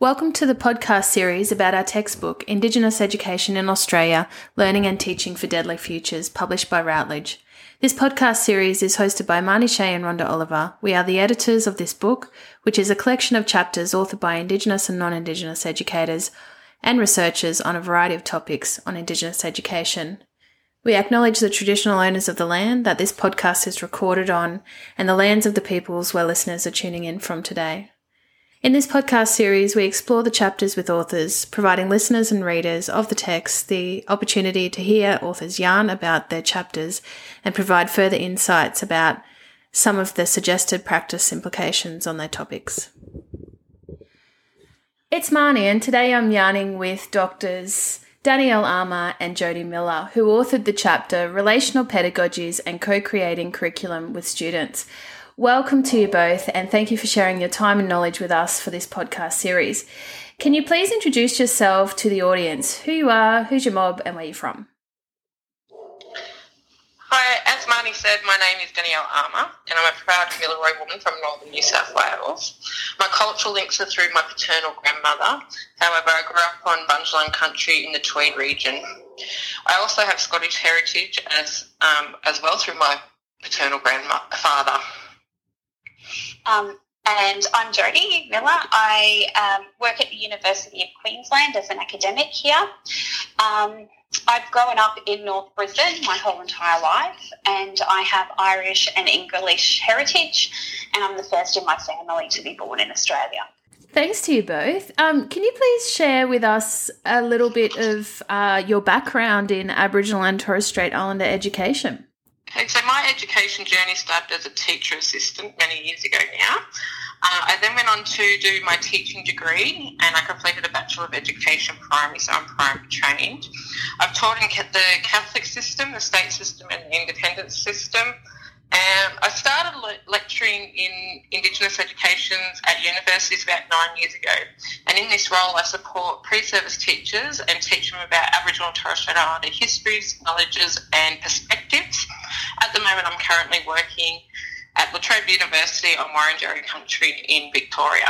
Welcome to the podcast series about our textbook, Indigenous Education in Australia Learning and Teaching for Deadly Futures, published by Routledge. This podcast series is hosted by Marnee Shay and Rhonda Oliver. We are the editors of this book, which is a collection of chapters authored by Indigenous and non Indigenous educators and researchers on a variety of topics on Indigenous education. We acknowledge the traditional owners of the land that this podcast is recorded on and the lands of the peoples where listeners are tuning in from today. In this podcast series, we explore the chapters with authors, providing listeners and readers of the text the opportunity to hear authors yarn about their chapters and provide further insights about some of the suggested practice implications on their topics. It's Marnee, and today I'm yarning with doctors Danielle Armour and Jodie Miller, who authored the chapter Relational Pedagogies and Co Creating Curriculum with Students Welcome to you both, and thank you for sharing your time and knowledge with us for this podcast series. Can you please introduce yourself to the audience? Who you are, who's your mob, and where you're from? Hi, as Marnee said, my name is Danielle Armour, and I'm a proud Kamilaroi woman from northern New South Wales. My cultural links are through my paternal grandmother. However, I grew up on Bundjalung country in the Tweed region. I also have Scottish heritage as um, as well through my paternal grandfather. Um, and I'm Jodie Miller. I um, work at the University of Queensland as an academic here. Um, I've grown up in North Brisbane my whole entire life, and I have Irish and English heritage, and I'm the first in my family to be born in Australia. Thanks to you both. Um, can you please share with us a little bit of uh, your background in Aboriginal and Torres Strait Islander education? Okay, so my education journey started as a teacher assistant many years ago now. Uh, I then went on to do my teaching degree and I completed a Bachelor of Education primary, so I'm primary trained. I've taught in the Catholic system, the state system and the independent system. Um, I started le- lecturing in Indigenous educations at universities about nine years ago. And in this role, I support pre-service teachers and teach them about Aboriginal and Torres Strait Islander histories, knowledges and perspectives. Moment, I'm currently working at La Trobe University on Wurundjeri country in Victoria.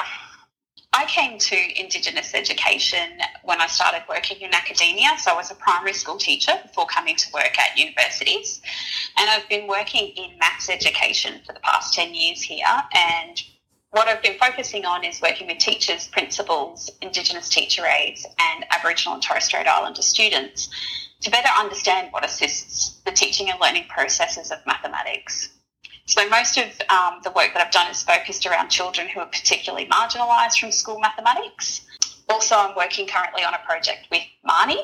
I came to Indigenous education when I started working in academia. So I was a primary school teacher before coming to work at universities. And I've been working in maths education for the past 10 years here. And what I've been focusing on is working with teachers, principals, Indigenous teacher aides, and Aboriginal and Torres Strait Islander students to better understand what assists the teaching and learning processes of mathematics. So most of um, the work that I've done is focused around children who are particularly marginalised from school mathematics. Also, I'm working currently on a project with Marnee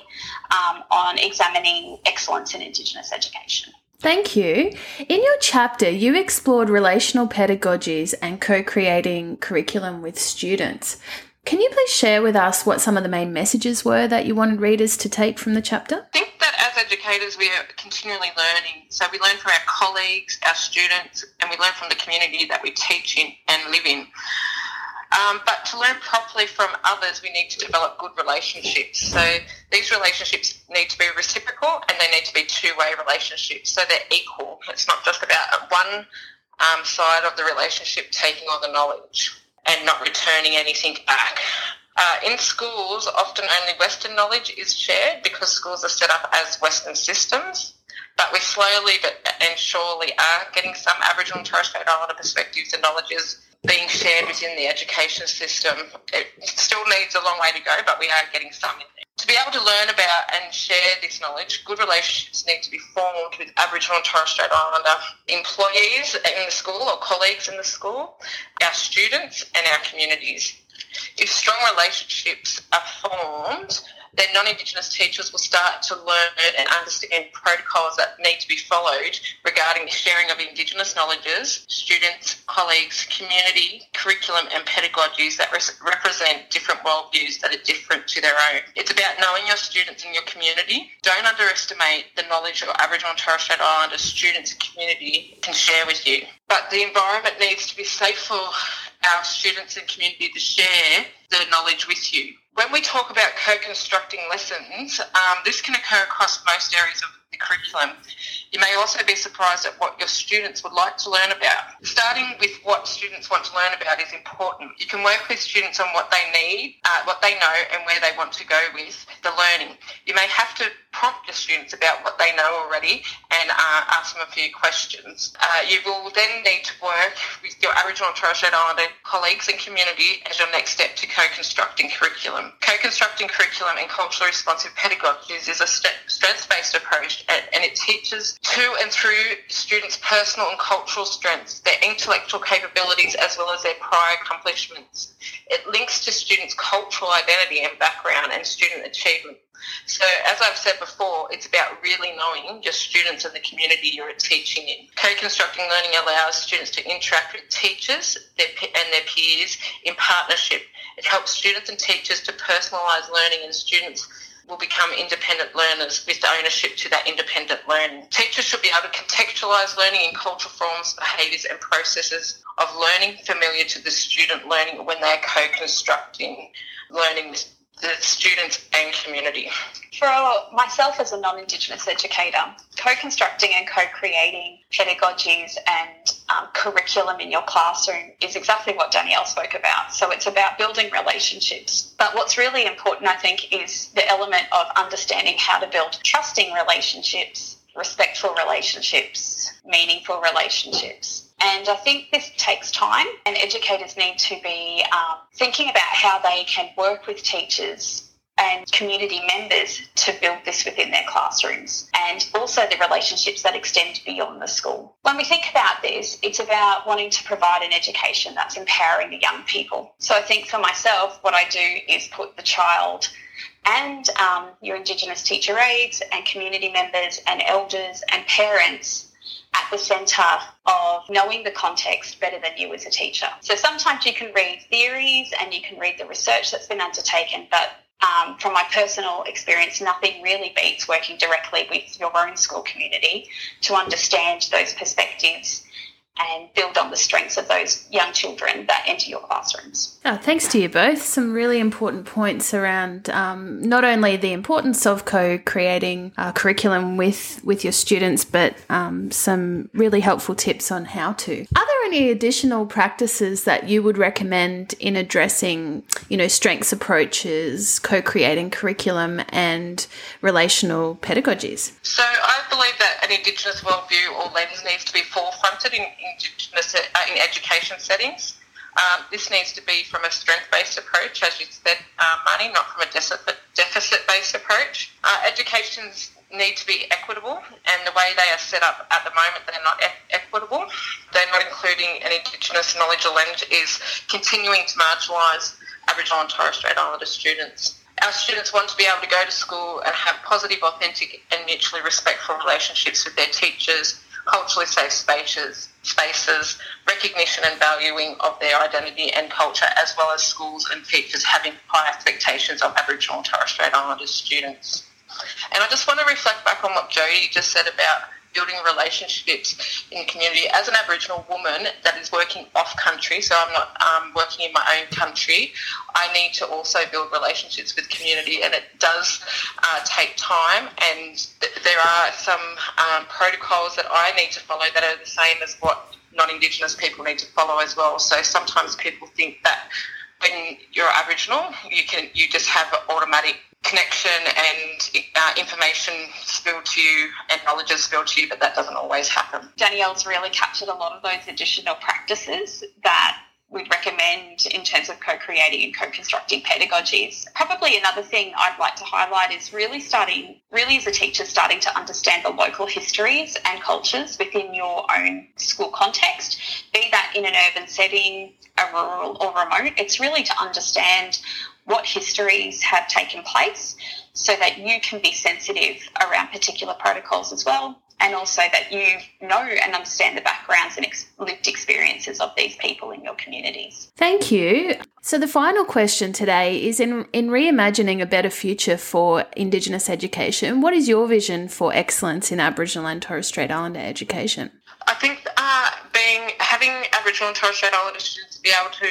um, on examining excellence in Indigenous education. Thank you. In your chapter, you explored relational pedagogies and co creating curriculum with students. Can you please share with us what some of the main messages were that you wanted readers to take from the chapter? I think educators, we are continually learning. So we learn from our colleagues, our students, and we learn from the community that we teach in and live in. Um, but to learn properly from others, we need to develop good relationships. So these relationships need to be reciprocal and they need to be two-way relationships. So they're equal. It's not just about one um, side of the relationship taking all the knowledge and not returning anything back. Uh, in schools, often only Western knowledge is shared because schools are set up as Western systems. But we slowly but and surely are getting some Aboriginal and Torres Strait Islander perspectives and knowledges being shared within the education system. It still needs a long way to go, but we are getting some in there. To be able to learn about and share this knowledge, good relationships need to be formed with Aboriginal and Torres Strait Islander employees in the school or colleagues in the school, our students and our communities. If strong relationships are formed, then non-Indigenous teachers will start to learn and understand protocols that need to be followed regarding the sharing of Indigenous knowledges, students, colleagues, community, curriculum and pedagogies that res- represent different worldviews that are different to their own. It's about knowing your students and your community. Don't underestimate the knowledge your Aboriginal and Torres Strait Islander students and community can share with you. But the environment needs to be safe for our students and community to share the knowledge with you. When we talk about co-constructing lessons, um, this can occur across most areas of the curriculum. You may also be surprised at what your students would like to learn about. Starting with what students want to learn about is important. You can work with students on what they need, uh, what they know, and where they want to go with the learning. You may have to prompt your students about what they know already and uh, ask them a few questions. Uh, you will then need to work with your Aboriginal and Torres Strait Islander colleagues and community as your next step to co-constructing curriculum. Co-constructing curriculum and culturally responsive pedagogies is a strengths-based approach and it teaches to and through students' personal and cultural strengths, their intellectual capabilities as well as their prior accomplishments. It links to students' cultural identity and background and student achievement. So, as I've said before, it's about really knowing your students and the community you're teaching in. Co-constructing learning allows students to interact with teachers and their peers in partnership. It helps students and teachers to personalise learning, and students will become independent learners with ownership to that independent learning. Teachers should be able to contextualise learning in cultural forms, behaviours and processes of learning familiar to the student learning when they're co-constructing learning with the students and community. For myself as a non-Indigenous educator, co-constructing and co-creating pedagogies and um, curriculum in your classroom is exactly what Danielle spoke about. So it's about building relationships. But what's really important, I think, is the element of understanding how to build trusting relationships, respectful relationships, meaningful relationships. And I think this takes time, and educators need to be um, thinking about how they can work with teachers and community members to build this within their classrooms and also the relationships that extend beyond the school. When we think about this, it's about wanting to provide an education that's empowering the young people. So I think for myself, what I do is put the child and um, your Indigenous teacher aides and community members and elders and parents at the centre of knowing the context better than you as a teacher. So sometimes you can read theories and you can read the research that's been undertaken, but um, from my personal experience, nothing really beats working directly with your own school community to understand those perspectives and build on the strengths of those young children that enter your classrooms. Oh, thanks to you both. Some really important points around um, not only the importance of co-creating a curriculum with with your students, but um, some really helpful tips on how to. Are there any additional practices that you would recommend in addressing, you know, strengths approaches, co-creating curriculum, and relational pedagogies? So I believe that an Indigenous worldview or lens needs to be forefronted in Indigenous uh, in education settings. Um, this needs to be from a strength-based approach, as you said, uh, Marnee, not from a deficit-based approach. Uh, educations need to be equitable, and the way they are set up at the moment, they're not e- equitable. They're not including an Indigenous knowledge lens is continuing to marginalise Aboriginal and Torres Strait Islander students. Our students want to be able to go to school and have positive, authentic, and mutually respectful relationships with their teachers, culturally safe spaces, spaces, recognition and valuing of their identity and culture, as well as schools and teachers having high expectations of Aboriginal and Torres Strait Islander students. And I just want to reflect back on what Jodie just said about building relationships in community. As an Aboriginal woman that is working off country, so I'm not um, working in my own country, I need to also build relationships with community, and it does uh, take time. And th- there are some um, protocols that I need to follow that are the same as what non-Indigenous people need to follow as well. So sometimes people think that when you're Aboriginal, you can you just have automatic connection and uh, information spilled to you and knowledge is spilled to you, but that doesn't always happen. Danielle's really captured a lot of those additional practices that we'd recommend in terms of co-creating and co-constructing pedagogies. Probably another thing I'd like to highlight is really starting, really as a teacher, starting to understand the local histories and cultures within your own school context, be that in an urban setting, rural or remote. It's really to understand what histories have taken place so that you can be sensitive around particular protocols as well and also that you know and understand the backgrounds and ex- lived experiences of these people in your communities. Thank you. So the final question today is in in reimagining a better future for indigenous education, what is your vision for excellence in Aboriginal and Torres Strait Islander education? Being having Aboriginal and Torres Strait Islander students be able to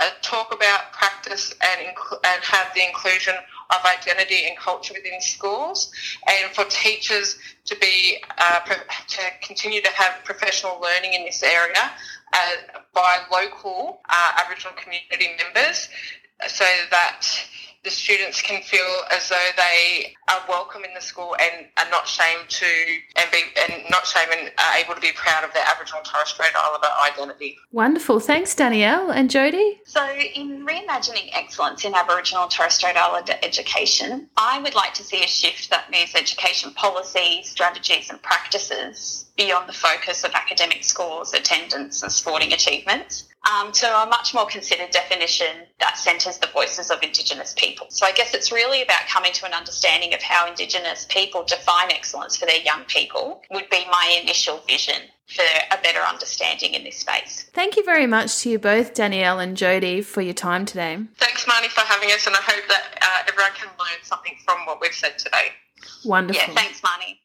uh, talk about practice and, and have the inclusion of identity and culture within schools, and for teachers to be uh, to continue to have professional learning in this area uh, by local uh, Aboriginal community members, so that the students can feel as though they are welcome in the school and are not shamed to and be and not shamed and are able to be proud of their Aboriginal and Torres Strait Islander identity. Wonderful, thanks Danielle and Jodie. So, in reimagining excellence in Aboriginal and Torres Strait Islander education, I would like to see a shift that moves education policy, strategies, and practices beyond the focus of academic scores, attendance, and sporting achievements um, to a much more considered definition that centres the voices of Indigenous people. So I guess it's really about coming to an understanding of how Indigenous people define excellence for their young people, would be my initial vision for a better understanding in this space. Thank you very much to you both, Danielle and Jodie, for your time today. Thanks, Marnee, for having us, and I hope that uh, everyone can learn something from what we've said today. Wonderful. Yeah, thanks, Marnee.